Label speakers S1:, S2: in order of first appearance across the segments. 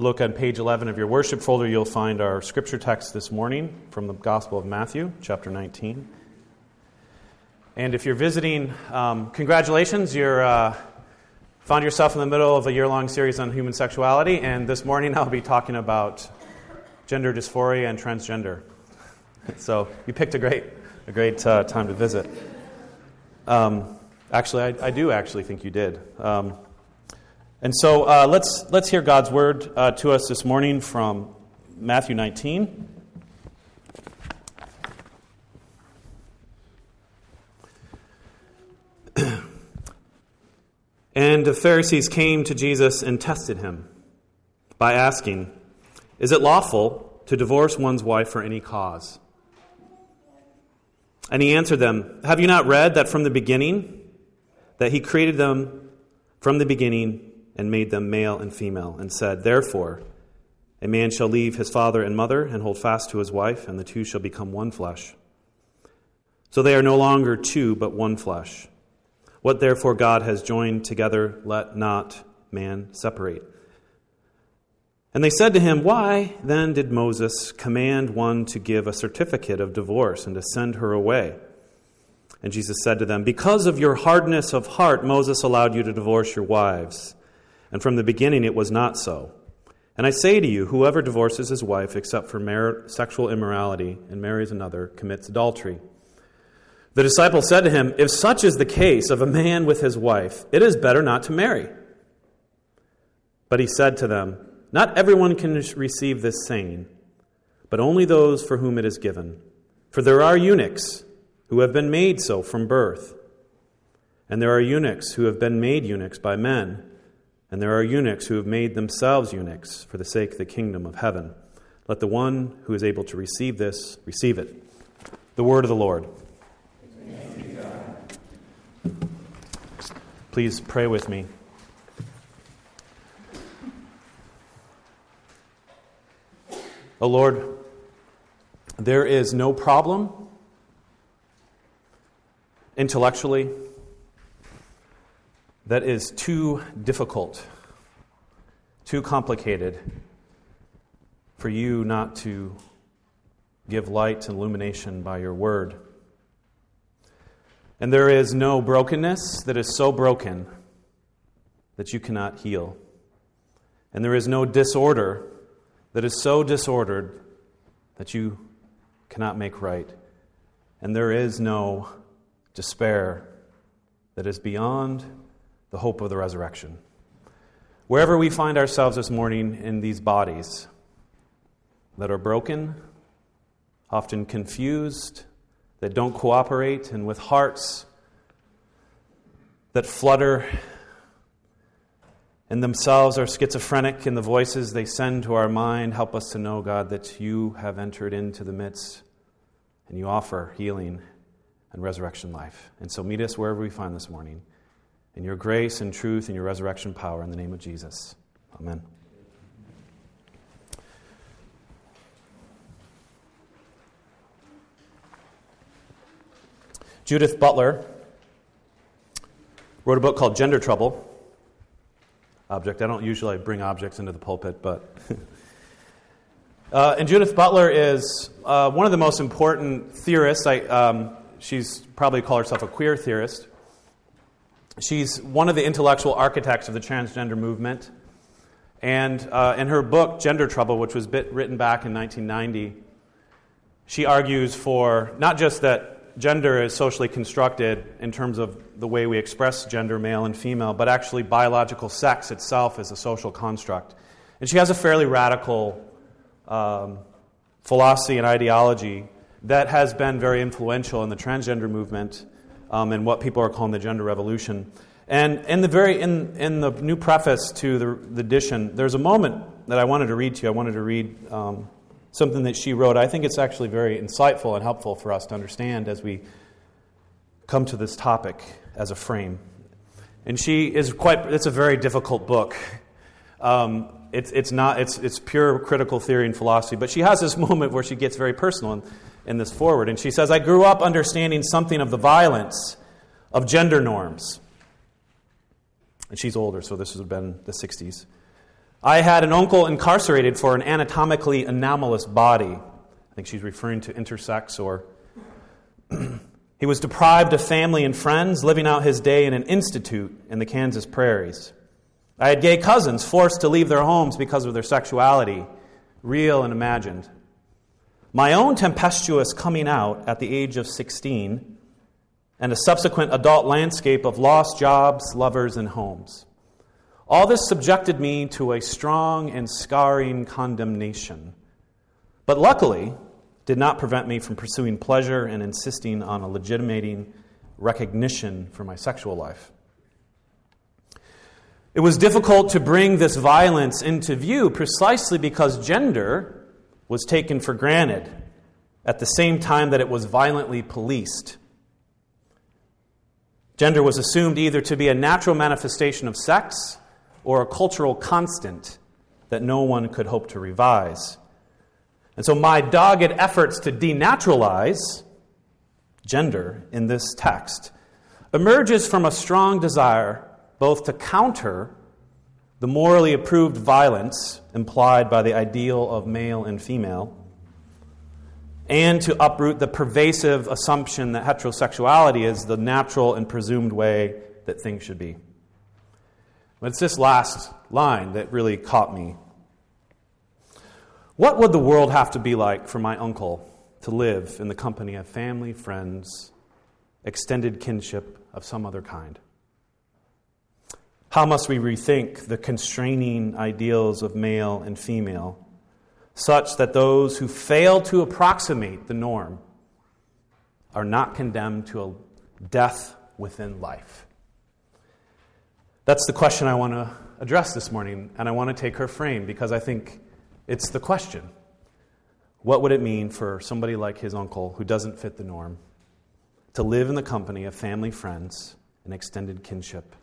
S1: look on page 11 of your worship folder, you'll find our scripture text this morning from the Gospel of Matthew, chapter 19. And if you're visiting, um, congratulations, you're uh, found yourself in the middle of a year-long series on human sexuality. And this morning, I'll be talking about gender dysphoria and transgender. so you picked a great, a great uh, time to visit. Um, actually, I, I, do actually think you did. Um, and so uh, let's, let's hear God's word uh, to us this morning from Matthew 19. and the Pharisees came to Jesus and tested him by asking, Is it lawful to divorce one's wife for any cause? And he answered them, Have you not read that from the beginning, that he created them from the beginning? And made them male and female, and said, Therefore, a man shall leave his father and mother and hold fast to his wife, and the two shall become one flesh. So they are no longer two, but one flesh. What therefore God has joined together, let not man separate. And they said to him, Why then did Moses command one to give a certificate of divorce and to send her away? And Jesus said to them, Because of your hardness of heart, Moses allowed you to divorce your wives. And from the beginning it was not so. And I say to you, whoever divorces his wife except for mar- sexual immorality and marries another commits adultery. The disciple said to him, If such is the case of a man with his wife, it is better not to marry. But he said to them, Not everyone can receive this saying, but only those for whom it is given. For there are eunuchs who have been made so from birth, and there are eunuchs who have been made eunuchs by men and there are eunuchs who have made themselves eunuchs for the sake of the kingdom of heaven. Let the one who is able to receive this receive it. The word of the Lord. Please pray with me. O oh Lord, there is no problem intellectually that is too difficult, too complicated for you not to give light and illumination by your word. And there is no brokenness that is so broken that you cannot heal. And there is no disorder that is so disordered that you cannot make right. And there is no despair that is beyond the hope of the resurrection. Wherever we find ourselves this morning in these bodies that are broken, often confused, that don't cooperate, and with hearts that flutter and themselves are schizophrenic in the voices they send to our mind, help us to know, God, that you have entered into the midst and you offer healing and resurrection life. And so meet us wherever we find this morning in your grace and truth and your resurrection power in the name of Jesus. Amen. Judith Butler wrote a book called Gender Trouble. Object. I don't usually bring objects into the pulpit, but. uh, and Judith Butler is uh, one of the most important theorists. I, um, she's probably called herself a queer theorist. She's one of the intellectual architects of the transgender movement. And uh, in her book, Gender Trouble, which was bit, written back in 1990, she argues for not just that gender is socially constructed in terms of the way we express gender, male and female, but actually biological sex itself is a social construct. And she has a fairly radical um, philosophy and ideology that has been very influential in the transgender movement um, and what people are calling the gender revolution. And in the very in, in the new preface to the, the edition, there's a moment that I wanted to read to you. I wanted to read um, something that she wrote. I think it's actually very insightful and helpful for us to understand as we come to this topic as a frame. And she is quite. It's a very difficult book. Um, it's, it's not. It's, it's pure critical theory and philosophy. But she has this moment where she gets very personal. And, in this foreword. And she says, I grew up understanding something of the violence of gender norms. And she's older, so this would have been the 60s. I had an uncle incarcerated for an anatomically anomalous body. I think she's referring to intersex or. he was deprived of family and friends, living out his day in an institute in the Kansas prairies. I had gay cousins forced to leave their homes because of their sexuality, real and imagined. My own tempestuous coming out at the age of 16 and a subsequent adult landscape of lost jobs, lovers, and homes. All this subjected me to a strong and scarring condemnation, but luckily did not prevent me from pursuing pleasure and insisting on a legitimating recognition for my sexual life. It was difficult to bring this violence into view precisely because gender was taken for granted at the same time that it was violently policed. Gender was assumed either to be a natural manifestation of sex or a cultural constant that no one could hope to revise. And so, my dogged efforts to denaturalize gender in this text emerges from a strong desire both to counter the morally approved violence implied by the ideal of male and female and to uproot the pervasive assumption that heterosexuality is the natural and presumed way that things should be. But it's this last line that really caught me. What would the world have to be like for my uncle to live in the company of family, friends, extended kinship of some other kind? How must we rethink the constraining ideals of male and female such that those who fail to approximate the norm are not condemned to a death within life? That's the question I want to address this morning, and I want to take her frame because I think it's the question. What would it mean for somebody like his uncle who doesn't fit the norm to live in the company of family, friends, and extended kinship?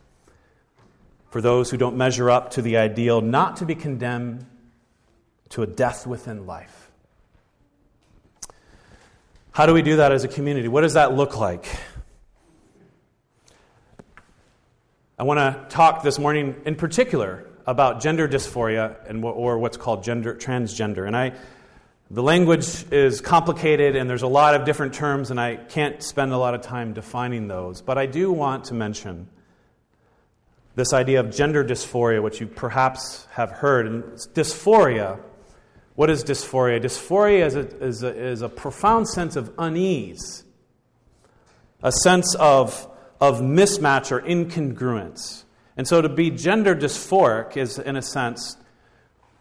S1: For those who don't measure up to the ideal, not to be condemned to a death within life. How do we do that as a community? What does that look like? I want to talk this morning in particular about gender dysphoria and or what's called gender transgender. And I the language is complicated and there's a lot of different terms and I can't spend a lot of time defining those, but I do want to mention this idea of gender dysphoria, which you perhaps have heard. And dysphoria what is dysphoria? Dysphoria is a, is a, is a profound sense of unease, a sense of, of mismatch or incongruence. And so to be gender dysphoric is, in a sense,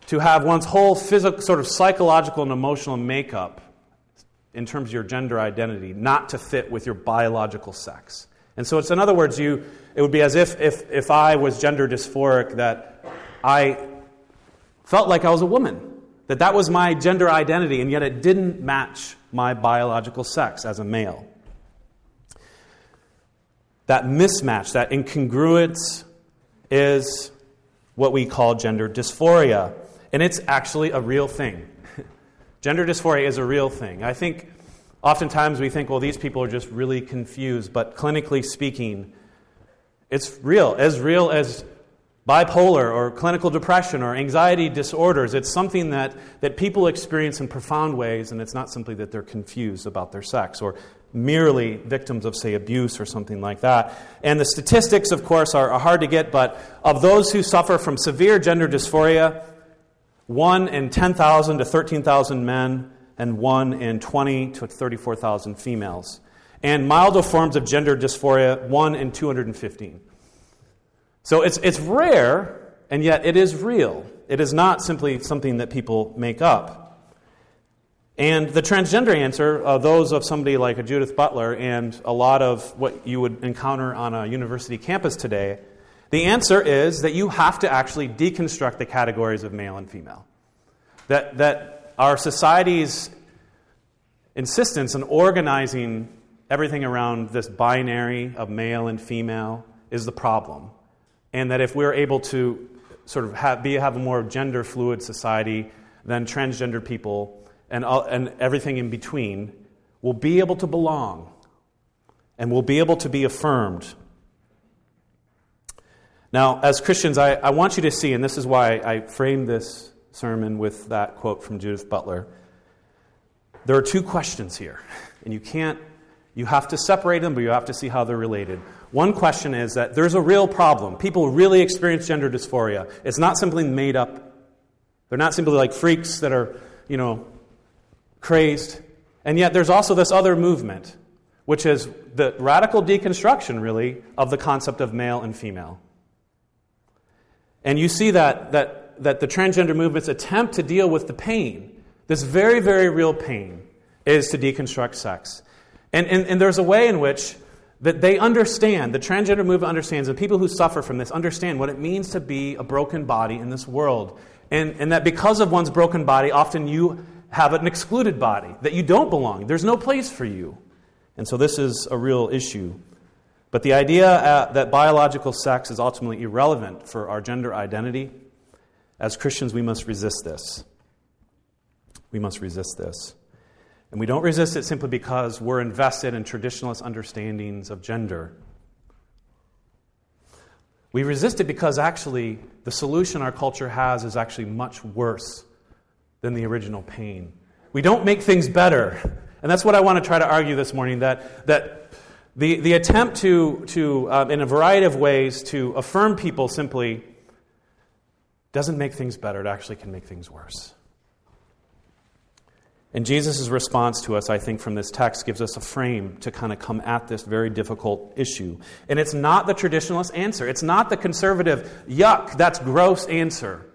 S1: to have one's whole physical, sort of psychological and emotional makeup in terms of your gender identity not to fit with your biological sex. And so it's, in other words, you, it would be as if, if, if I was gender dysphoric, that I felt like I was a woman that that was my gender identity, and yet it didn't match my biological sex as a male. That mismatch, that incongruence, is what we call gender dysphoria. And it's actually a real thing. gender dysphoria is a real thing. I think oftentimes we think, well, these people are just really confused, but clinically speaking, it's real, as real as bipolar or clinical depression or anxiety disorders. It's something that, that people experience in profound ways, and it's not simply that they're confused about their sex or merely victims of, say, abuse or something like that. And the statistics, of course, are, are hard to get, but of those who suffer from severe gender dysphoria, 1 in 10,000 to 13,000 men, and 1 in 20 to 34,000 females. And milder forms of gender dysphoria, 1 in 215. So it's, it's rare, and yet it is real. It is not simply something that people make up. And the transgender answer, uh, those of somebody like a Judith Butler and a lot of what you would encounter on a university campus today, the answer is that you have to actually deconstruct the categories of male and female. That, that our society's insistence on organizing everything around this binary of male and female is the problem and that if we're able to sort of have, be, have a more gender fluid society, then transgender people and, and everything in between will be able to belong and will be able to be affirmed. Now, as Christians, I, I want you to see, and this is why I framed this sermon with that quote from Judith Butler. There are two questions here, and you can't, you have to separate them, but you have to see how they're related. One question is that there's a real problem. People really experience gender dysphoria. It's not simply made up. They're not simply like freaks that are, you know, crazed. And yet there's also this other movement, which is the radical deconstruction, really, of the concept of male and female. And you see that, that, that the transgender movement's attempt to deal with the pain, this very, very real pain, is to deconstruct sex. And, and, and there's a way in which that they understand, the transgender movement understands, and people who suffer from this understand what it means to be a broken body in this world. And, and that because of one's broken body, often you have an excluded body, that you don't belong. There's no place for you. And so this is a real issue. But the idea uh, that biological sex is ultimately irrelevant for our gender identity, as Christians, we must resist this. We must resist this. And we don't resist it simply because we're invested in traditionalist understandings of gender. We resist it because actually the solution our culture has is actually much worse than the original pain. We don't make things better. And that's what I want to try to argue this morning that, that the, the attempt to, to um, in a variety of ways, to affirm people simply doesn't make things better. It actually can make things worse. And Jesus' response to us, I think, from this text gives us a frame to kind of come at this very difficult issue. And it's not the traditionalist answer, it's not the conservative, yuck, that's gross answer.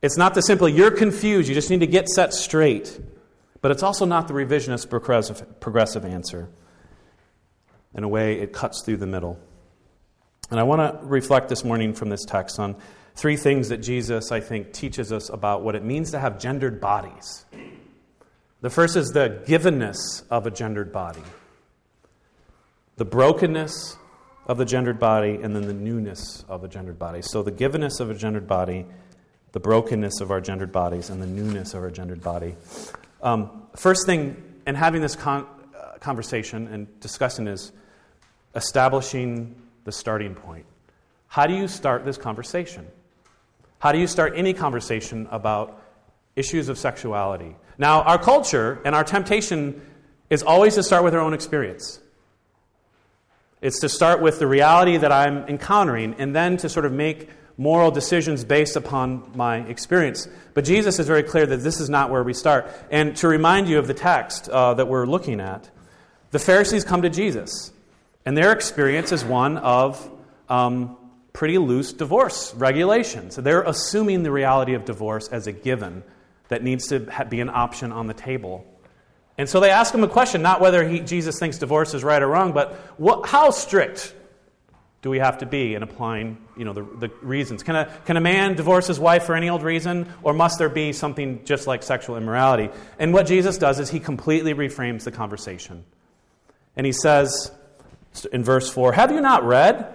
S1: It's not the simple, you're confused, you just need to get set straight. But it's also not the revisionist progressive, progressive answer in a way, it cuts through the middle. And I want to reflect this morning from this text on three things that Jesus, I think, teaches us about what it means to have gendered bodies. The first is the givenness of a gendered body, the brokenness of the gendered body, and then the newness of a gendered body. So, the givenness of a gendered body, the brokenness of our gendered bodies, and the newness of our gendered body. Um, first thing, in having this con- uh, conversation and discussing is establishing the starting point. How do you start this conversation? How do you start any conversation about issues of sexuality? Now, our culture and our temptation is always to start with our own experience. It's to start with the reality that I'm encountering and then to sort of make moral decisions based upon my experience. But Jesus is very clear that this is not where we start. And to remind you of the text uh, that we're looking at, the Pharisees come to Jesus and their experience is one of um, pretty loose divorce regulations. They're assuming the reality of divorce as a given that needs to be an option on the table. And so they ask him a question, not whether he, Jesus thinks divorce is right or wrong, but what, how strict do we have to be in applying you know, the, the reasons? Can a, can a man divorce his wife for any old reason, or must there be something just like sexual immorality? And what Jesus does is he completely reframes the conversation. And he says, in verse 4 Have you not read?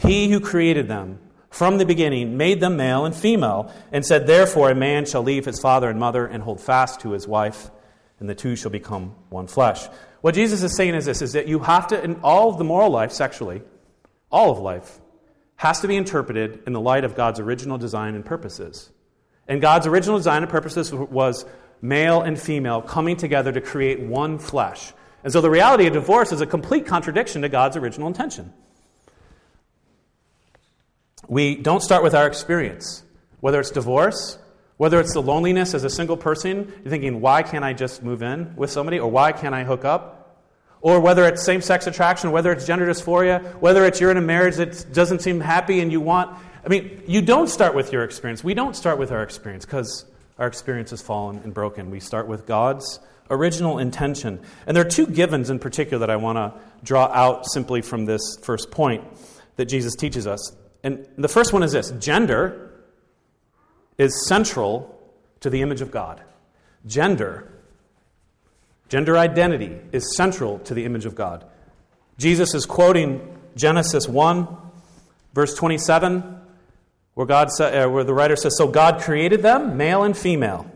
S1: He who created them from the beginning made them male and female, and said, Therefore, a man shall leave his father and mother and hold fast to his wife, and the two shall become one flesh. What Jesus is saying is this is that you have to, in all of the moral life, sexually, all of life, has to be interpreted in the light of God's original design and purposes. And God's original design and purposes was male and female coming together to create one flesh. And so the reality of divorce is a complete contradiction to God's original intention. We don't start with our experience, whether it's divorce, whether it's the loneliness as a single person, you're thinking, why can't I just move in with somebody, or why can't I hook up? Or whether it's same sex attraction, whether it's gender dysphoria, whether it's you're in a marriage that doesn't seem happy and you want. I mean, you don't start with your experience. We don't start with our experience because our experience is fallen and broken. We start with God's original intention. And there are two givens in particular that I want to draw out simply from this first point that Jesus teaches us. And the first one is this gender is central to the image of God. Gender, gender identity, is central to the image of God. Jesus is quoting Genesis 1, verse 27, where, God sa- uh, where the writer says, So God created them, male and female.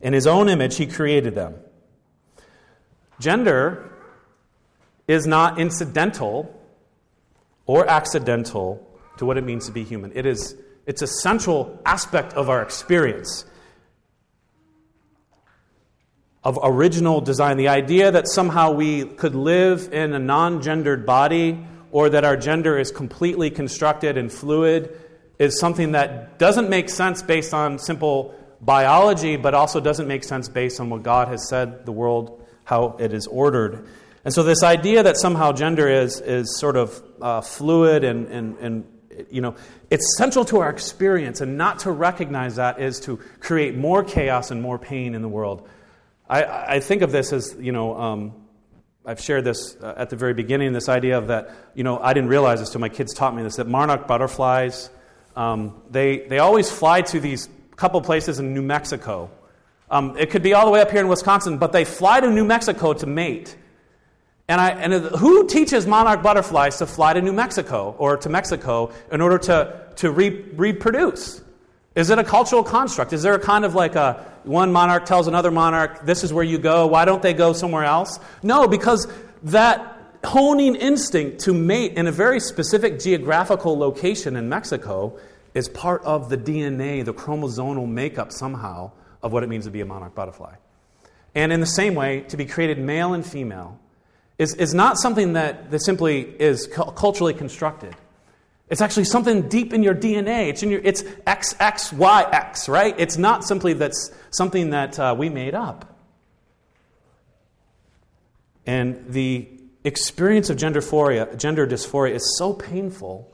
S1: In his own image, he created them. Gender is not incidental or accidental to what it means to be human. It is, it's a central aspect of our experience of original design. The idea that somehow we could live in a non gendered body or that our gender is completely constructed and fluid is something that doesn't make sense based on simple biology, but also doesn't make sense based on what God has said the world, how it is ordered. And so, this idea that somehow gender is, is sort of uh, fluid and, and, and you know, it's central to our experience, and not to recognize that is to create more chaos and more pain in the world. I, I think of this as, you know, um, I've shared this uh, at the very beginning this idea of that, you know, I didn't realize this till my kids taught me this, that monarch butterflies, um, they, they always fly to these couple places in New Mexico. Um, it could be all the way up here in Wisconsin, but they fly to New Mexico to mate. And, I, and who teaches monarch butterflies to fly to New Mexico or to Mexico in order to, to re, reproduce? Is it a cultural construct? Is there a kind of like a one monarch tells another monarch, this is where you go, why don't they go somewhere else? No, because that honing instinct to mate in a very specific geographical location in Mexico is part of the DNA, the chromosomal makeup somehow of what it means to be a monarch butterfly. And in the same way, to be created male and female is, is not something that, that simply is culturally constructed. It's actually something deep in your DNA. It's, in your, it's XXYX, right? It's not simply that's something that uh, we made up. And the experience of gender dysphoria, gender dysphoria is so painful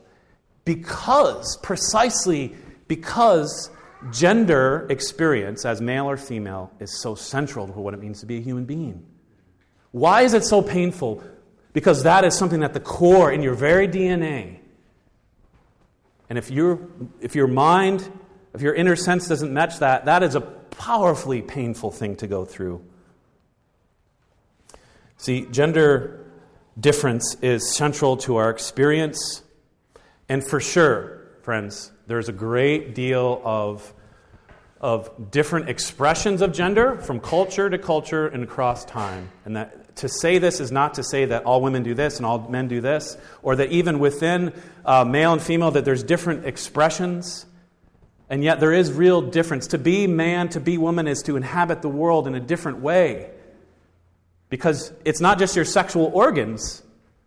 S1: because, precisely because gender experience as male or female is so central to what it means to be a human being. Why is it so painful? Because that is something at the core in your very DNA. And if, you if your mind, if your inner sense doesn't match that, that is a powerfully painful thing to go through. See, gender difference is central to our experience. And for sure, friends, there's a great deal of, of different expressions of gender from culture to culture and across time. And that to say this is not to say that all women do this and all men do this, or that even within uh, male and female that there's different expressions. And yet there is real difference. To be man, to be woman, is to inhabit the world in a different way. Because it's not just your sexual organs.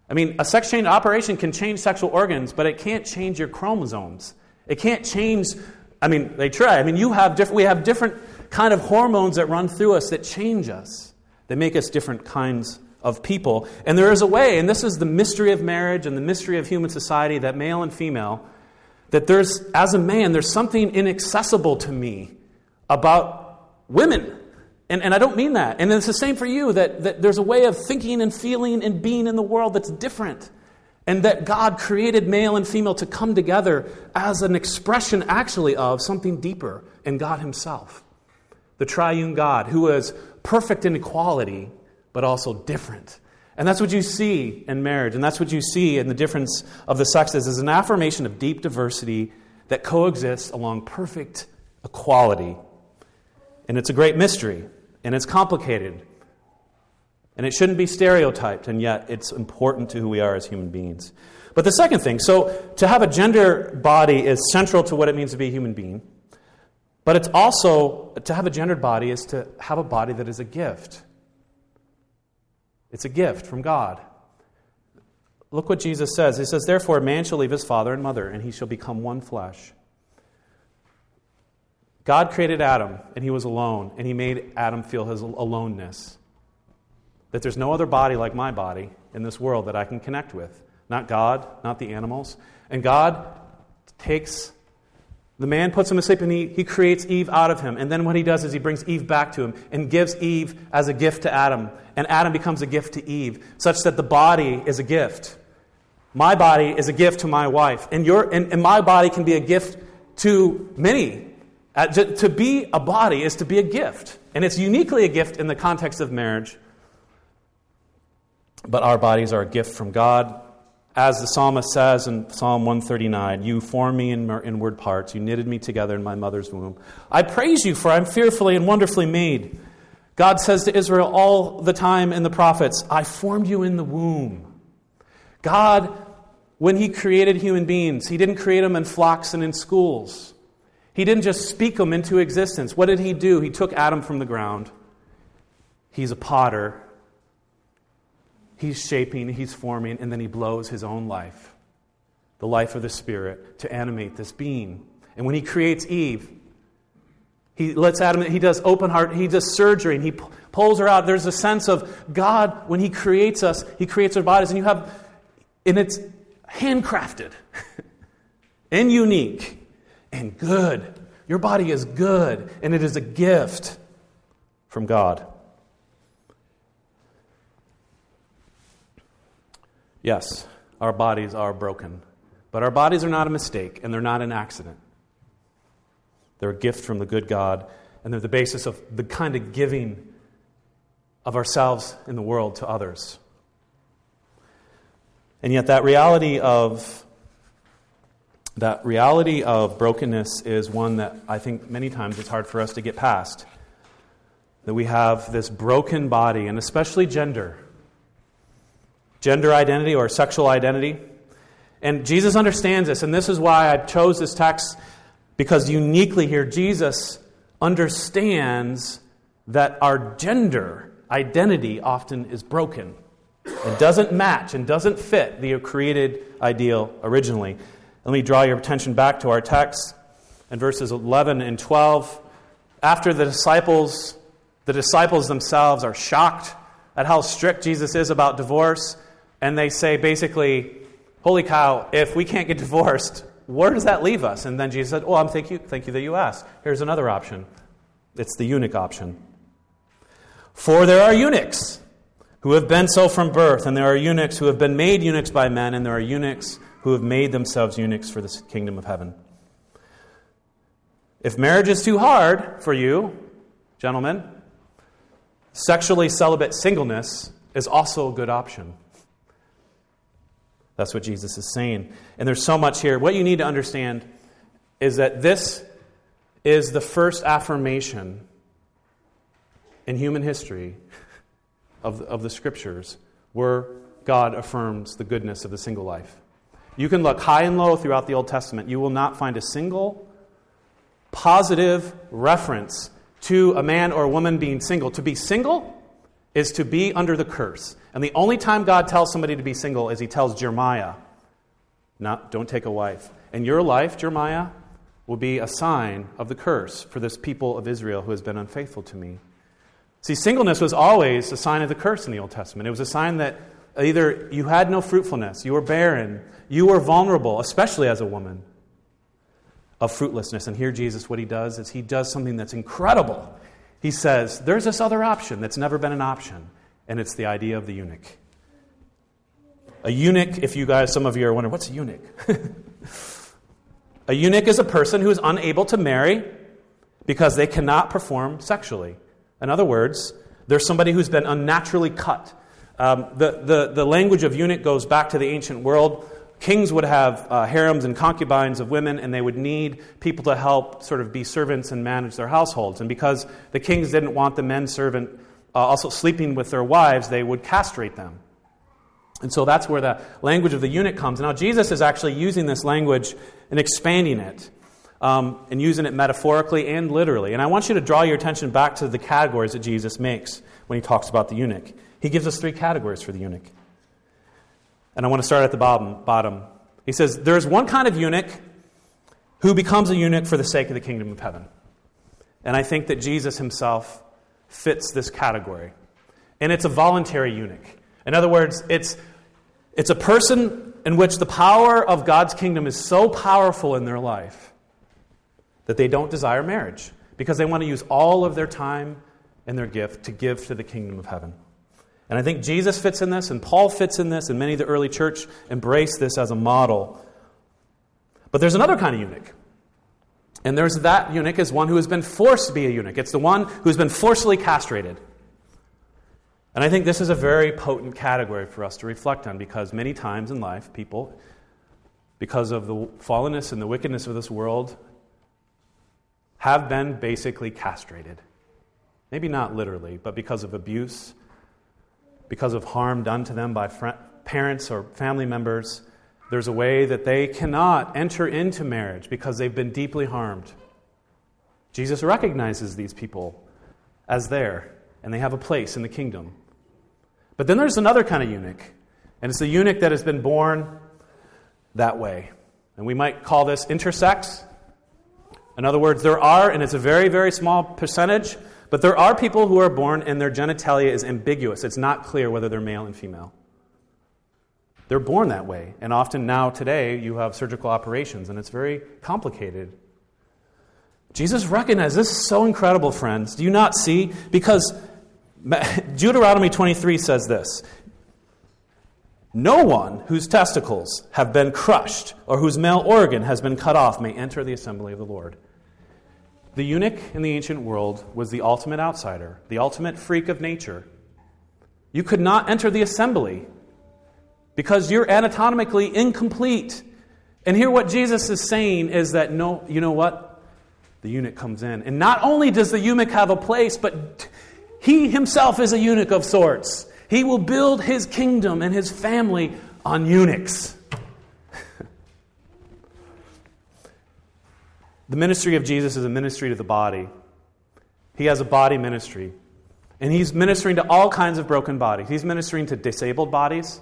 S1: I mean, a sex change operation can change sexual organs, but it can't change your chromosomes. It can't change, I mean, they try. I mean, you have different, we have different kind of hormones that run through us that change us. They make us different kinds of people. And there is a way, and this is the mystery of marriage and the mystery of human society, that male and female, that there's, as a man, there's something inaccessible to me about women. And, and I don't mean that. And it's the same for you, that, that there's a way of thinking and feeling and being in the world that's different. And that God created male and female to come together as an expression, actually, of something deeper in God Himself. The triune God, who is perfect in equality, but also different. And that's what you see in marriage, and that's what you see in the difference of the sexes, is an affirmation of deep diversity that coexists along perfect equality. And it's a great mystery, and it's complicated. And it shouldn't be stereotyped, and yet it's important to who we are as human beings. But the second thing so to have a gender body is central to what it means to be a human being. But it's also, to have a gendered body is to have a body that is a gift. It's a gift from God. Look what Jesus says. He says, Therefore, a man shall leave his father and mother, and he shall become one flesh. God created Adam, and he was alone, and he made Adam feel his aloneness. That there's no other body like my body in this world that I can connect with. Not God, not the animals. And God takes the man puts him to sleep and he, he creates Eve out of him. And then what he does is he brings Eve back to him and gives Eve as a gift to Adam. And Adam becomes a gift to Eve, such that the body is a gift. My body is a gift to my wife. And, your, and, and my body can be a gift to many. Uh, to, to be a body is to be a gift. And it's uniquely a gift in the context of marriage. But our bodies are a gift from God as the psalmist says in Psalm 139, You formed me in my inward parts, you knitted me together in my mother's womb. I praise you, for I'm fearfully and wonderfully made. God says to Israel all the time in the prophets, I formed you in the womb. God when he created human beings, he didn't create them in flocks and in schools. He didn't just speak them into existence. What did he do? He took Adam from the ground. He's a potter. He's shaping, he's forming, and then he blows his own life, the life of the Spirit, to animate this being. And when he creates Eve, he lets Adam, he does open heart, he does surgery, and he pulls her out. There's a sense of God, when he creates us, he creates our bodies, and you have, and it's handcrafted and unique and good. Your body is good, and it is a gift from God. Yes, our bodies are broken, but our bodies are not a mistake, and they're not an accident. They're a gift from the good God, and they're the basis of the kind of giving of ourselves in the world to others. And yet, that reality of that reality of brokenness is one that I think many times it's hard for us to get past. That we have this broken body, and especially gender, gender identity or sexual identity. And Jesus understands this, and this is why I chose this text, because uniquely here, Jesus understands that our gender identity often is broken. It doesn't match and doesn't fit the created ideal originally. Let me draw your attention back to our text in verses 11 and 12. After the disciples, the disciples themselves are shocked at how strict Jesus is about divorce, and they say basically, Holy cow, if we can't get divorced, where does that leave us? And then Jesus said, Oh, I'm thank you, thank you that you asked. Here's another option. It's the eunuch option. For there are eunuchs who have been so from birth, and there are eunuchs who have been made eunuchs by men, and there are eunuchs who have made themselves eunuchs for the kingdom of heaven. If marriage is too hard for you, gentlemen, sexually celibate singleness is also a good option. That's what Jesus is saying. And there's so much here. What you need to understand is that this is the first affirmation in human history of, of the scriptures where God affirms the goodness of the single life. You can look high and low throughout the Old Testament. You will not find a single positive reference to a man or a woman being single. To be single is to be under the curse. And the only time God tells somebody to be single is he tells Jeremiah, not, don't take a wife. And your life, Jeremiah, will be a sign of the curse for this people of Israel who has been unfaithful to me. See, singleness was always a sign of the curse in the Old Testament. It was a sign that either you had no fruitfulness, you were barren, you were vulnerable, especially as a woman, of fruitlessness. And here, Jesus, what he does is he does something that's incredible. He says, There's this other option that's never been an option, and it's the idea of the eunuch. A eunuch, if you guys, some of you are wondering, what's a eunuch? a eunuch is a person who is unable to marry because they cannot perform sexually. In other words, there's somebody who's been unnaturally cut. Um, the, the, the language of eunuch goes back to the ancient world. Kings would have uh, harems and concubines of women, and they would need people to help sort of be servants and manage their households. And because the kings didn't want the men servant uh, also sleeping with their wives, they would castrate them. And so that's where the language of the eunuch comes. Now, Jesus is actually using this language and expanding it um, and using it metaphorically and literally. And I want you to draw your attention back to the categories that Jesus makes when he talks about the eunuch. He gives us three categories for the eunuch. And I want to start at the bottom. bottom. He says, There's one kind of eunuch who becomes a eunuch for the sake of the kingdom of heaven. And I think that Jesus himself fits this category. And it's a voluntary eunuch. In other words, it's, it's a person in which the power of God's kingdom is so powerful in their life that they don't desire marriage because they want to use all of their time and their gift to give to the kingdom of heaven. And I think Jesus fits in this, and Paul fits in this, and many of the early church embrace this as a model. But there's another kind of eunuch. And there's that eunuch is one who has been forced to be a eunuch. It's the one who's been forcibly castrated. And I think this is a very potent category for us to reflect on because many times in life, people, because of the fallenness and the wickedness of this world, have been basically castrated. Maybe not literally, but because of abuse, because of harm done to them by parents or family members, There's a way that they cannot enter into marriage because they've been deeply harmed. Jesus recognizes these people as there, and they have a place in the kingdom. But then there's another kind of eunuch, and it's the eunuch that has been born that way. And we might call this intersex. In other words, there are, and it's a very, very small percentage, but there are people who are born and their genitalia is ambiguous. It's not clear whether they're male and female. They're born that way. And often now, today, you have surgical operations, and it's very complicated. Jesus recognized this is so incredible, friends. Do you not see? Because Deuteronomy 23 says this No one whose testicles have been crushed or whose male organ has been cut off may enter the assembly of the Lord. The eunuch in the ancient world was the ultimate outsider, the ultimate freak of nature. You could not enter the assembly because you're anatomically incomplete. And here, what Jesus is saying is that no, you know what? The eunuch comes in. And not only does the eunuch have a place, but he himself is a eunuch of sorts. He will build his kingdom and his family on eunuchs. The ministry of Jesus is a ministry to the body. He has a body ministry. And he's ministering to all kinds of broken bodies. He's ministering to disabled bodies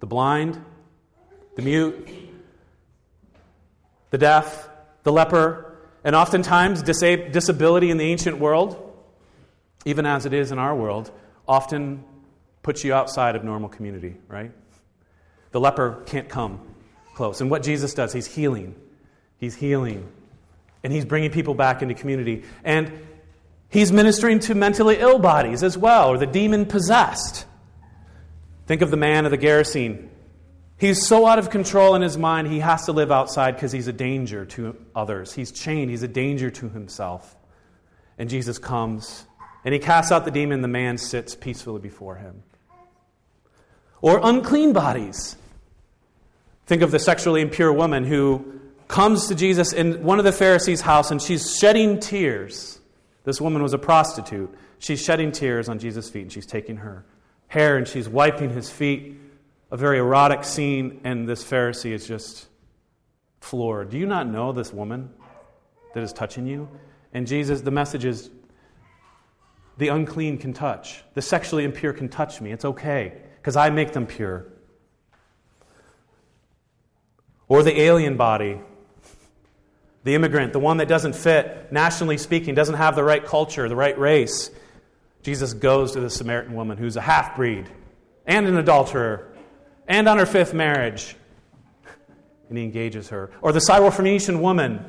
S1: the blind, the mute, the deaf, the leper, and oftentimes disab- disability in the ancient world, even as it is in our world, often puts you outside of normal community, right? The leper can't come close. And what Jesus does, he's healing. He's healing. And he's bringing people back into community. And he's ministering to mentally ill bodies as well, or the demon possessed. Think of the man of the Gerasene. He's so out of control in his mind, he has to live outside because he's a danger to others. He's chained, he's a danger to himself. And Jesus comes and he casts out the demon, the man sits peacefully before him. Or unclean bodies. Think of the sexually impure woman who comes to Jesus in one of the Pharisees' house and she's shedding tears. This woman was a prostitute. She's shedding tears on Jesus' feet and she's taking her hair and she's wiping his feet. A very erotic scene, and this Pharisee is just floored. Do you not know this woman that is touching you? And Jesus, the message is the unclean can touch, the sexually impure can touch me. It's okay, because I make them pure. Or the alien body, the immigrant, the one that doesn't fit, nationally speaking, doesn't have the right culture, the right race. Jesus goes to the Samaritan woman who's a half breed and an adulterer and on her fifth marriage. And he engages her. Or the Syrophoenician woman.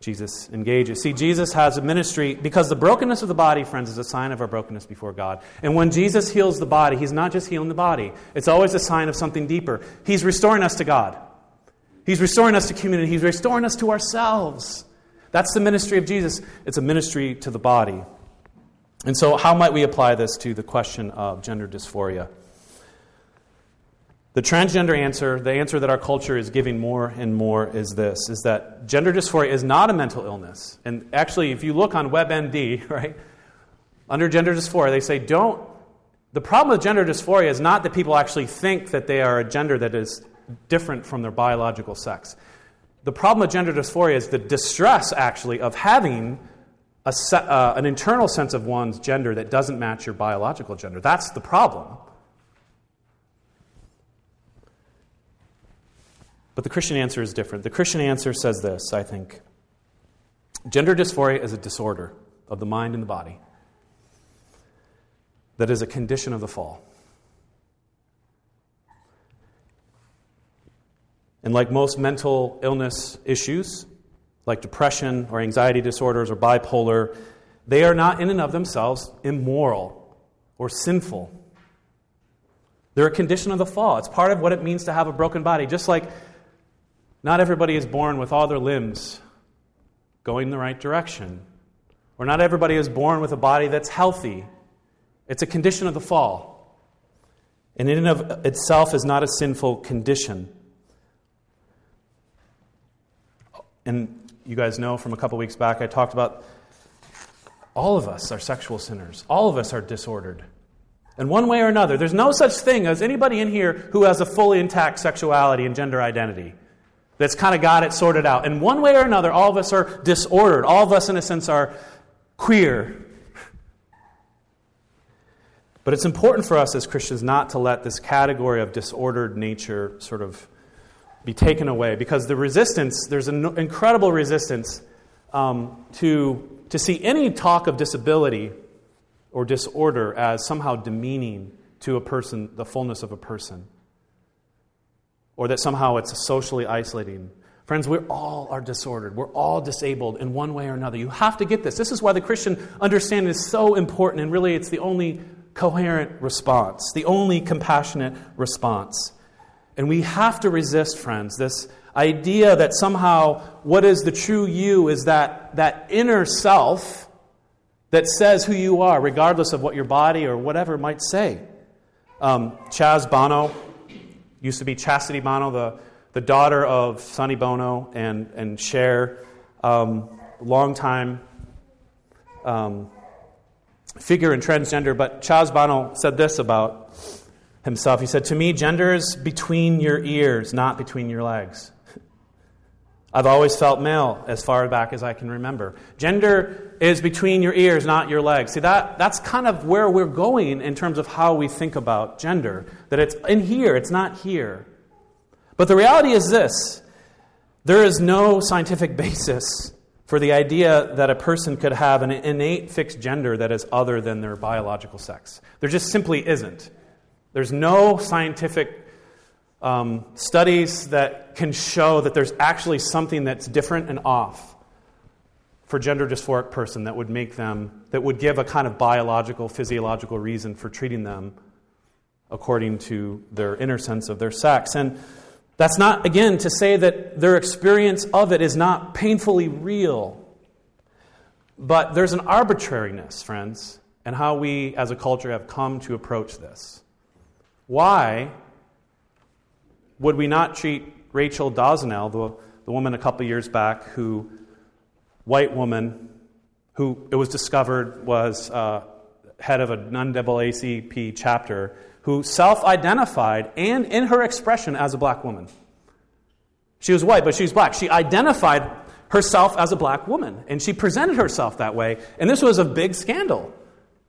S1: Jesus engages. See, Jesus has a ministry because the brokenness of the body, friends, is a sign of our brokenness before God. And when Jesus heals the body, he's not just healing the body, it's always a sign of something deeper. He's restoring us to God, he's restoring us to community, he's restoring us to ourselves. That's the ministry of Jesus. It's a ministry to the body. And so, how might we apply this to the question of gender dysphoria? The transgender answer, the answer that our culture is giving more and more, is this is that gender dysphoria is not a mental illness. And actually, if you look on WebMD, right, under gender dysphoria, they say don't. The problem with gender dysphoria is not that people actually think that they are a gender that is different from their biological sex the problem with gender dysphoria is the distress, actually, of having a uh, an internal sense of one's gender that doesn't match your biological gender. That's the problem. But the Christian answer is different. The Christian answer says this, I think Gender dysphoria is a disorder of the mind and the body that is a condition of the fall. And like most mental illness issues, like depression or anxiety disorders or bipolar, they are not in and of themselves immoral or sinful. They're a condition of the fall. It's part of what it means to have a broken body. Just like not everybody is born with all their limbs going in the right direction, or not everybody is born with a body that's healthy. It's a condition of the fall. And in and of itself is not a sinful condition. And you guys know from a couple weeks back, I talked about all of us are sexual sinners, all of us are disordered. In one way or another, there's no such thing as anybody in here who has a fully intact sexuality and gender identity that's kind of got it sorted out. In one way or another, all of us are disordered. All of us, in a sense, are queer. But it's important for us as Christians not to let this category of disordered nature sort of be taken away because the resistance, there's an incredible resistance um, to, to see any talk of disability or disorder as somehow demeaning to a person, the fullness of a person, or that somehow it's socially isolating. Friends, we all are disordered. We're all disabled in one way or another. You have to get this. This is why the Christian understanding is so important, and really it's the only coherent response, the only compassionate response. And we have to resist, friends, this idea that somehow what is the true you is that, that inner self that says who you are, regardless of what your body or whatever might say. Um, Chaz Bono used to be Chastity Bono, the, the daughter of Sonny Bono and, and Cher, um, longtime um, figure in transgender. But Chaz Bono said this about himself. He said, To me, gender is between your ears, not between your legs. I've always felt male as far back as I can remember. Gender is between your ears, not your legs. See, that, that's kind of where we're going in terms of how we think about gender. That it's in here, it's not here. But the reality is this there is no scientific basis for the idea that a person could have an innate fixed gender that is other than their biological sex. There just simply isn't. There's no scientific um, studies that can show that there's actually something that's different and off for gender dysphoric person that would make them that would give a kind of biological physiological reason for treating them according to their inner sense of their sex. And that's not again to say that their experience of it is not painfully real. But there's an arbitrariness friends and how we as a culture have come to approach this why would we not treat Rachel Dolezal, the, the woman a couple years back who, white woman, who it was discovered was uh, head of a NAACP chapter, who self identified and in her expression as a black woman? She was white, but she was black. She identified herself as a black woman, and she presented herself that way. And this was a big scandal,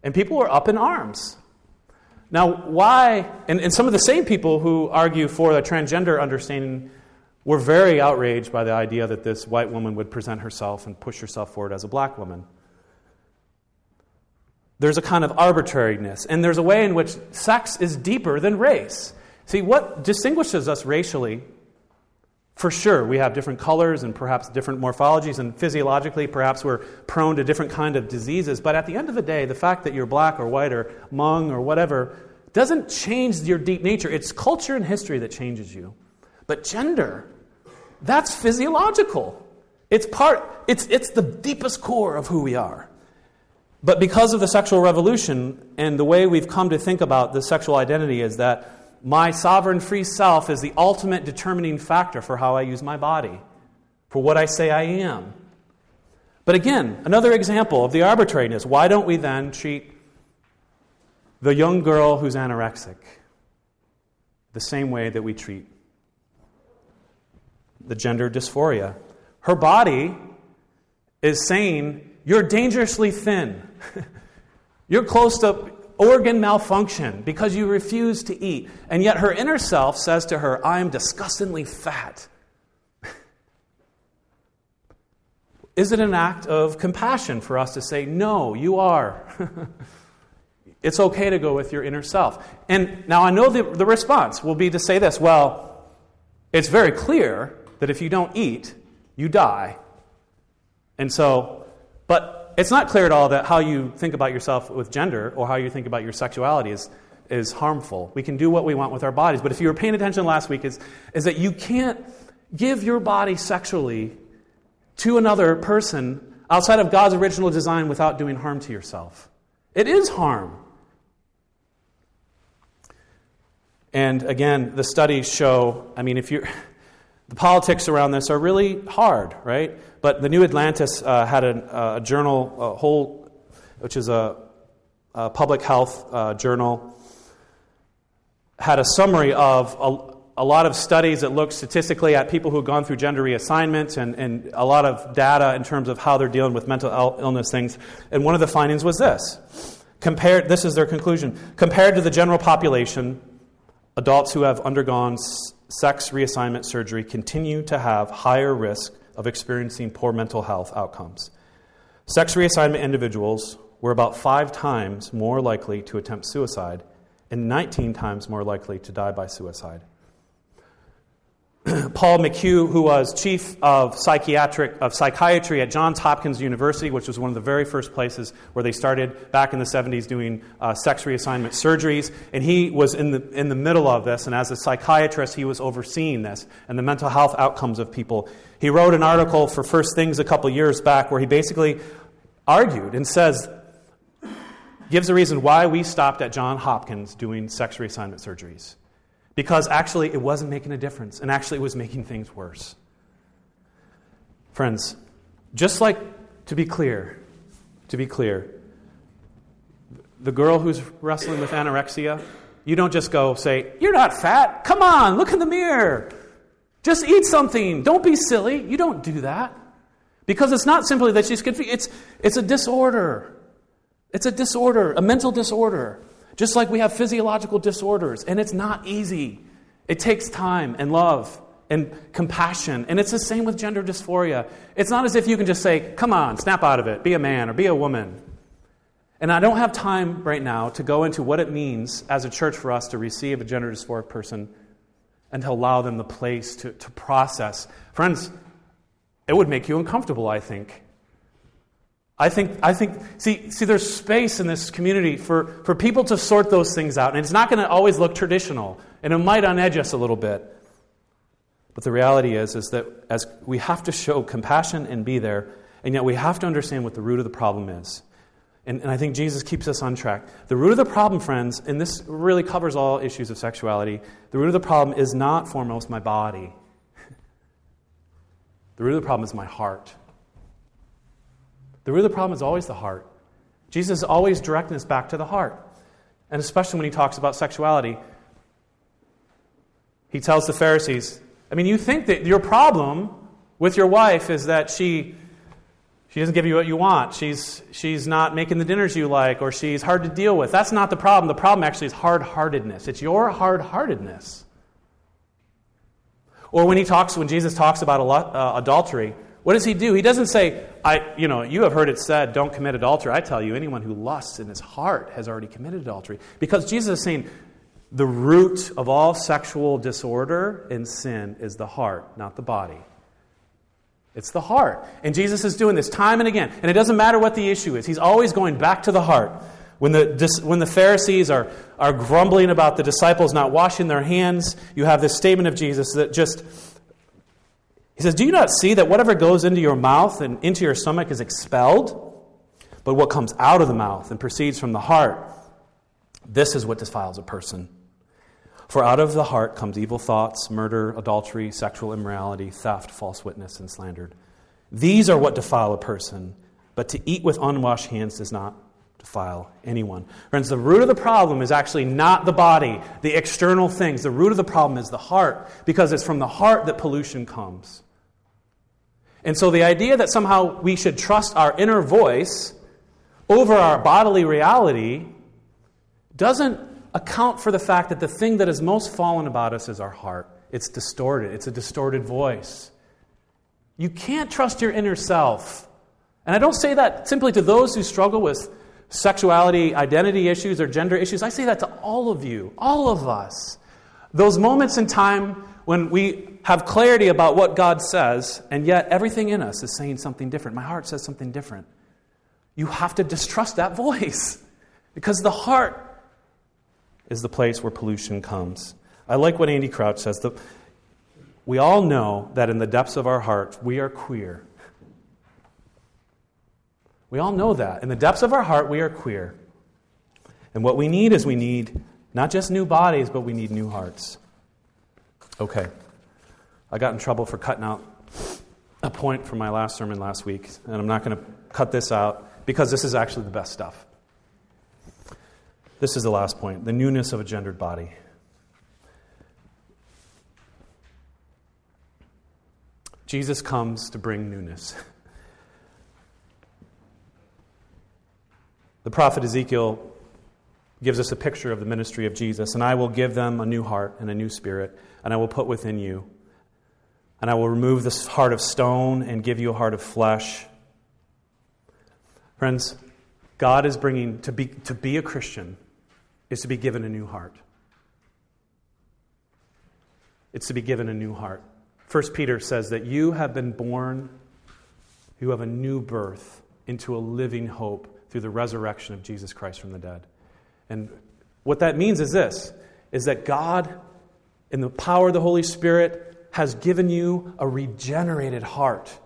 S1: and people were up in arms. Now, why, and, and some of the same people who argue for the transgender understanding were very outraged by the idea that this white woman would present herself and push herself forward as a black woman. There's a kind of arbitrariness, and there's a way in which sex is deeper than race. See, what distinguishes us racially for sure, we have different colors and perhaps different morphologies, and physiologically, perhaps we're prone to different kind of diseases. But at the end of the day, the fact that you're black or white or Hmong or whatever doesn't change your deep nature. It's culture and history that changes you. But gender, that's physiological. It's part. It's it's the deepest core of who we are. But because of the sexual revolution and the way we've come to think about the sexual identity is that my sovereign free self is the ultimate determining factor for how I use my body, for what I say I am. But again, another example of the arbitrariness. Why don't we then treat the young girl who's anorexic the same way that we treat the gender dysphoria? Her body is saying, You're dangerously thin. You're close to organ malfunction because you refuse to eat. And yet her inner self says to her, I am disgustingly fat. Is it an act of compassion for us to say, No, you are? it's okay to go with your inner self. And now I know the, the response will be to say this well, it's very clear that if you don't eat, you die. And so, but it's not clear at all that how you think about yourself with gender or how you think about your sexuality is, is harmful. We can do what we want with our bodies. But if you were paying attention last week, is, is that you can't give your body sexually to another person outside of God's original design without doing harm to yourself. It is harm. And again, the studies show, I mean, if you're the politics around this are really hard, right? But the New Atlantis uh, had a, a, journal, a whole, which is a uh, public health uh, journal had a summary of a, a, lot of studies that look statistically at people who have gone through gender reassignment and, and a lot of data in terms of how they're dealing with mental illness things. And one of the findings was this. Compared, this is their conclusion. Compared to the general population, adults who have undergone sex reassignment surgery continue to have higher risk of experiencing poor mental health outcomes. Sex reassignment individuals were about five times more likely to attempt suicide and 19 times more likely to die by suicide. Paul McHugh, who was chief of psychiatric of psychiatry at Johns Hopkins University, which was one of the very first places where they started back in the 70s doing uh, sex reassignment surgeries, and he was in the in the middle of this. And as a psychiatrist, he was overseeing this and the mental health outcomes of people. He wrote an article for First Things a couple years back where he basically argued and says gives a reason why we stopped at Johns Hopkins doing sex reassignment surgeries. Because actually, it wasn't making a difference, and actually, it was making things worse. Friends, just like, to be clear, to be clear, the girl who's wrestling with anorexia, you don't just go say, You're not fat. Come on, look in the mirror. Just eat something. Don't be silly. You don't do that. Because it's not simply that she's confused, it's, it's a disorder. It's a disorder, a mental disorder. Just like we have physiological disorders, and it's not easy. It takes time and love and compassion. And it's the same with gender dysphoria. It's not as if you can just say, come on, snap out of it, be a man or be a woman. And I don't have time right now to go into what it means as a church for us to receive a gender dysphoric person and to allow them the place to, to process. Friends, it would make you uncomfortable, I think. I think, I think see, see, there's space in this community for, for people to sort those things out. And it's not going to always look traditional, and it might unedge us a little bit. But the reality is, is that as we have to show compassion and be there, and yet we have to understand what the root of the problem is. And, and I think Jesus keeps us on track. The root of the problem, friends, and this really covers all issues of sexuality, the root of the problem is not foremost my body. the root of the problem is my heart. The root of the problem is always the heart. Jesus is always directing us back to the heart. And especially when he talks about sexuality, he tells the Pharisees, I mean, you think that your problem with your wife is that she she doesn't give you what you want. She's, she's not making the dinners you like, or she's hard to deal with. That's not the problem. The problem actually is hard heartedness. It's your hard heartedness. Or when he talks, when Jesus talks about uh, adultery, what does he do? He doesn't say, I, you know, you have heard it said, don't commit adultery. I tell you, anyone who lusts in his heart has already committed adultery. Because Jesus is saying the root of all sexual disorder and sin is the heart, not the body. It's the heart. And Jesus is doing this time and again. And it doesn't matter what the issue is, he's always going back to the heart. When the, when the Pharisees are, are grumbling about the disciples not washing their hands, you have this statement of Jesus that just he says, Do you not see that whatever goes into your mouth and into your stomach is expelled? But what comes out of the mouth and proceeds from the heart, this is what defiles a person. For out of the heart comes evil thoughts, murder, adultery, sexual immorality, theft, false witness, and slander. These are what defile a person, but to eat with unwashed hands does not defile anyone. Friends, the root of the problem is actually not the body, the external things. The root of the problem is the heart, because it's from the heart that pollution comes. And so the idea that somehow we should trust our inner voice over our bodily reality doesn't account for the fact that the thing that is most fallen about us is our heart. It's distorted, it's a distorted voice. You can't trust your inner self. And I don't say that simply to those who struggle with sexuality, identity issues, or gender issues. I say that to all of you, all of us. Those moments in time when we have clarity about what God says, and yet everything in us is saying something different. My heart says something different. You have to distrust that voice because the heart is the place where pollution comes. I like what Andy Crouch says. The, we all know that in the depths of our hearts, we are queer. We all know that. In the depths of our heart, we are queer. And what we need is we need not just new bodies, but we need new hearts. Okay. I got in trouble for cutting out a point from my last sermon last week, and I'm not going to cut this out because this is actually the best stuff. This is the last point the newness of a gendered body. Jesus comes to bring newness. The prophet Ezekiel gives us a picture of the ministry of Jesus. And I will give them a new heart and a new spirit, and I will put within you. And I will remove this heart of stone and give you a heart of flesh. Friends, God is bringing, to be, to be a Christian is to be given a new heart. It's to be given a new heart. First Peter says that you have been born, you have a new birth into a living hope through the resurrection of Jesus Christ from the dead. And what that means is this is that God, in the power of the Holy Spirit, has given you a regenerated heart.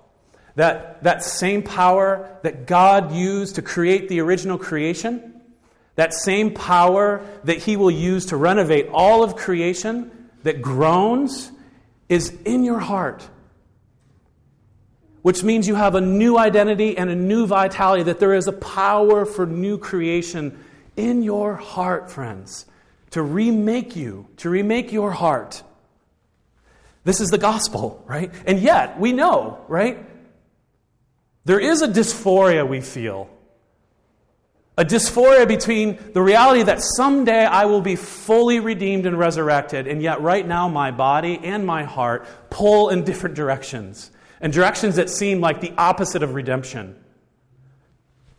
S1: That, that same power that God used to create the original creation, that same power that He will use to renovate all of creation that groans, is in your heart. Which means you have a new identity and a new vitality, that there is a power for new creation in your heart, friends, to remake you, to remake your heart. This is the gospel, right? And yet, we know, right? There is a dysphoria we feel. A dysphoria between the reality that someday I will be fully redeemed and resurrected, and yet right now my body and my heart pull in different directions, and directions that seem like the opposite of redemption.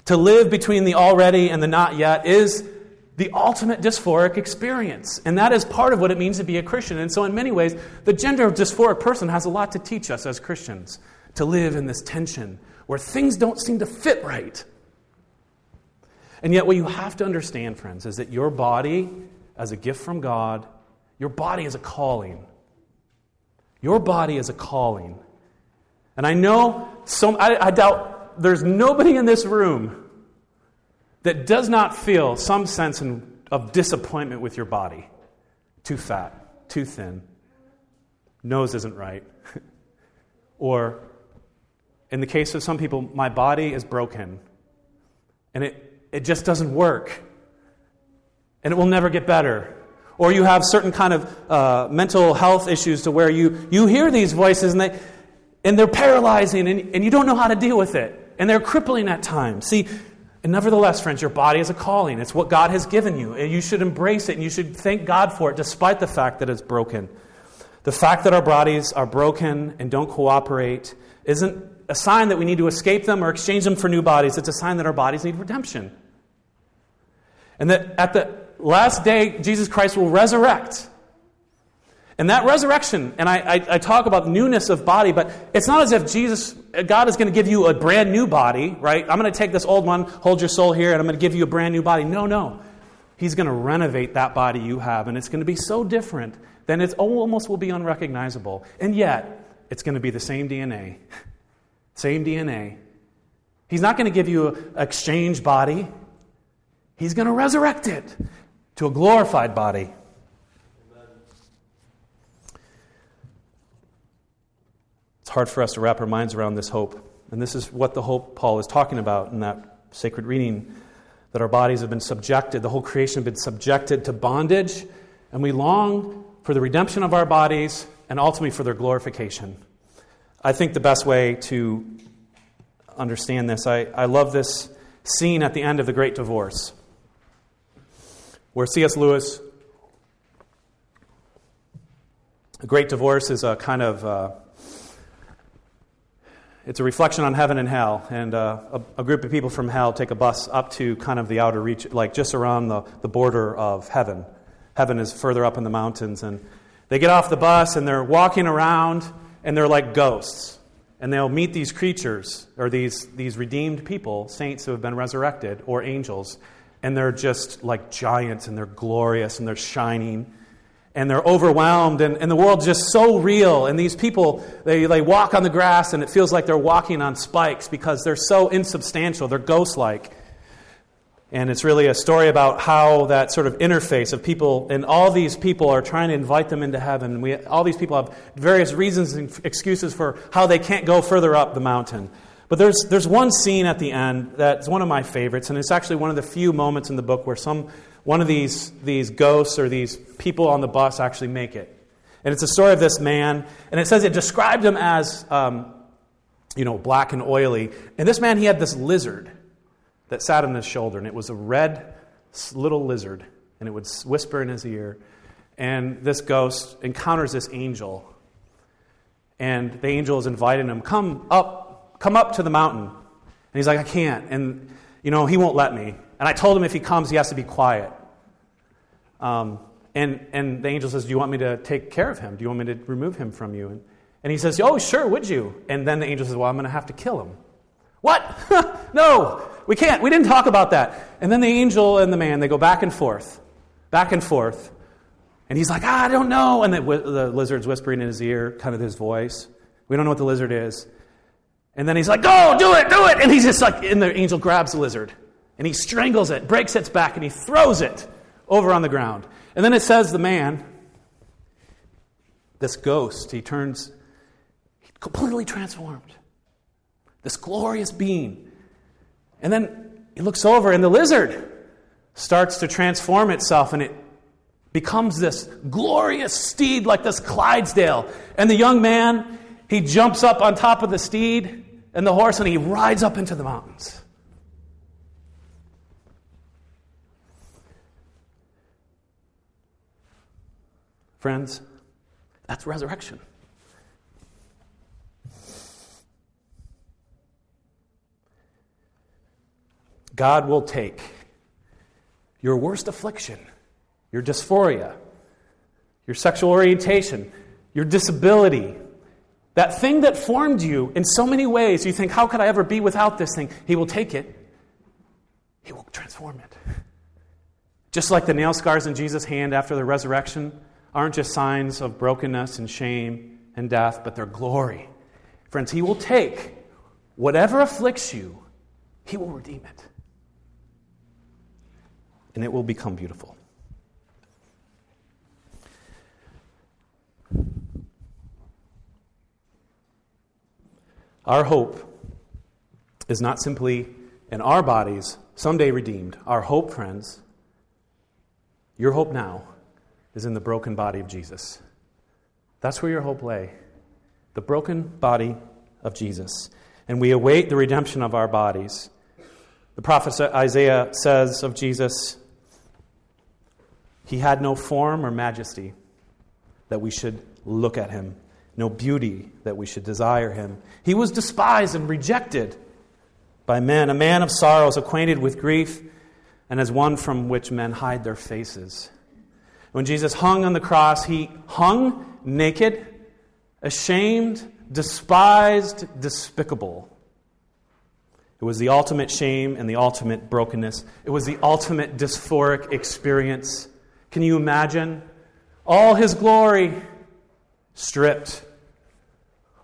S1: To live between the already and the not yet is the ultimate dysphoric experience. And that is part of what it means to be a Christian. And so, in many ways, the gender dysphoric person has a lot to teach us as Christians to live in this tension where things don't seem to fit right. And yet, what you have to understand, friends, is that your body, as a gift from God, your body is a calling. Your body is a calling. And I know, some, I, I doubt there's nobody in this room that does not feel some sense in, of disappointment with your body. Too fat, too thin, nose isn't right. or, in the case of some people, my body is broken and it, it just doesn't work and it will never get better. Or you have certain kind of uh, mental health issues to where you, you hear these voices and, they, and they're paralyzing and, and you don't know how to deal with it and they're crippling at times. See, and nevertheless, friends, your body is a calling. It's what God has given you. And you should embrace it and you should thank God for it, despite the fact that it's broken. The fact that our bodies are broken and don't cooperate isn't a sign that we need to escape them or exchange them for new bodies. It's a sign that our bodies need redemption. And that at the last day, Jesus Christ will resurrect and that resurrection, and I, I, I, talk about newness of body, but it's not as if Jesus, God is going to give you a brand new body, right? I'm going to take this old one, hold your soul here, and I'm going to give you a brand new body. No, no. He's going to renovate that body you have, and it's going to be so different, that it almost will be unrecognizable. And yet, it's going to be the same DNA. Same DNA. He's not going to give you an exchange body, He's going to resurrect it to a glorified body. It's hard for us to wrap our minds around this hope. And this is what the hope Paul is talking about in that sacred reading that our bodies have been subjected, the whole creation has been subjected to bondage, and we long for the redemption of our bodies and ultimately for their glorification. I think the best way to understand this, I, I love this scene at the end of The Great Divorce, where C.S. Lewis, The Great Divorce is a kind of uh, it's a reflection on heaven and hell. And uh, a, a, group of people from hell take a bus up to kind of the outer reach, like just around the, the border of heaven. Heaven is further up in the mountains. And they get off the bus and they're walking around and they're like ghosts. And they'll meet these creatures or these, these redeemed people, saints who have been resurrected, or angels. And they're just like giants and they're glorious and they're shining and they're overwhelmed and, and the world's just so real and these people they, they walk on the grass and it feels like they're walking on spikes because they're so insubstantial they're ghost-like. And it's really a story about how that sort of interface of people and all these people are trying to invite them into heaven. We, all these people have various reasons and excuses for how they can't go further up the mountain. But there's, there's one scene at the end that's one of my favorites and it's actually one of the few moments in the book where some one of these, these ghosts or these people on the bus actually make it. And it's a story of this man, and it says it described him as, um, you know, black and oily. And this man, he had this lizard that sat on his shoulder, and it was a red little lizard, and it would whisper in his ear. And this ghost encounters this angel, and the angel is inviting him, "Come up, come up to the mountain." And he's like, "I can't," and you know, he won't let me. And I told him if he comes, he has to be quiet. Um, and, and the angel says, Do you want me to take care of him? Do you want me to remove him from you? And, and he says, Oh, sure, would you? And then the angel says, Well, I'm going to have to kill him. What? no, we can't. We didn't talk about that. And then the angel and the man, they go back and forth, back and forth. And he's like, ah, I don't know. And the, the lizard's whispering in his ear, kind of his voice. We don't know what the lizard is. And then he's like, Go, do it, do it. And he's just like, and the angel grabs the lizard and he strangles it, breaks its back, and he throws it over on the ground. And then it says the man, this ghost, he turns completely transformed. This glorious being. And then he looks over, and the lizard starts to transform itself, and it becomes this glorious steed like this Clydesdale. And the young man, he jumps up on top of the steed and the horse, and he rides up into the mountains. Friends, that's resurrection. God will take your worst affliction, your dysphoria, your sexual orientation, your disability, that thing that formed you in so many ways, you think, how could I ever be without this thing? He will take it, He will transform it. Just like the nail scars in Jesus' hand after the resurrection aren't just signs of brokenness and shame and death, but their glory. Friends, He will take whatever afflicts you, He will redeem it. And it will become beautiful. Our hope is not simply in our bodies, someday redeemed. Our hope, friends, your hope now, is in the broken body of Jesus. That's where your hope lay. The broken body of Jesus. And we await the redemption of our bodies. The prophet Isaiah says of Jesus, He had no form or majesty that we should look at him, no beauty that we should desire him. He was despised and rejected by men, a man of sorrows, acquainted with grief, and as one from which men hide their faces. When Jesus hung on the cross, he hung naked, ashamed, despised, despicable. It was the ultimate shame and the ultimate brokenness. It was the ultimate dysphoric experience. Can you imagine? All his glory stripped.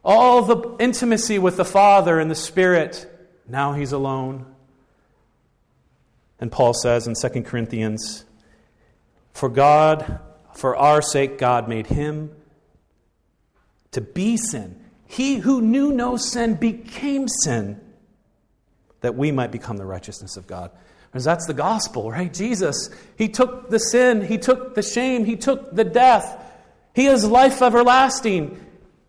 S1: All the intimacy with the Father and the Spirit. Now he's alone. And Paul says in 2 Corinthians for God, for our sake, God made him to be sin. He who knew no sin became sin that we might become the righteousness of God. Because that's the gospel, right? Jesus, He took the sin, He took the shame, He took the death. He is life everlasting,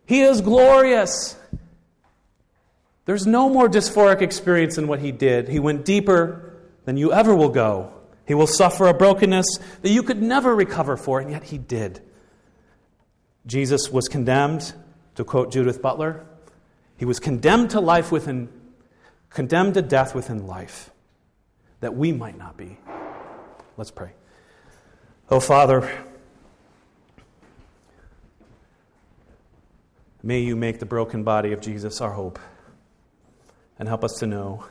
S1: He is glorious. There's no more dysphoric experience than what He did. He went deeper than you ever will go. He will suffer a brokenness that you could never recover for, and yet he did. Jesus was condemned, to quote Judith Butler, he was condemned to life within, condemned to death within life, that we might not be. Let's pray. Oh, Father, may you make the broken body of Jesus our hope and help us to know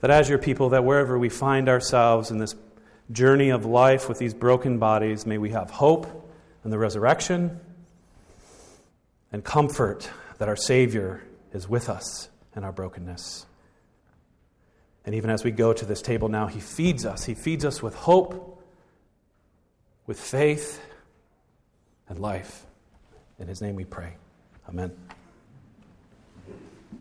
S1: that as your people, that wherever we find ourselves in this journey of life with these broken bodies, may we have hope in the resurrection and comfort that our Savior is with us in our brokenness. And even as we go to this table now, He feeds us. He feeds us with hope, with faith, and life. In His name we pray. Amen.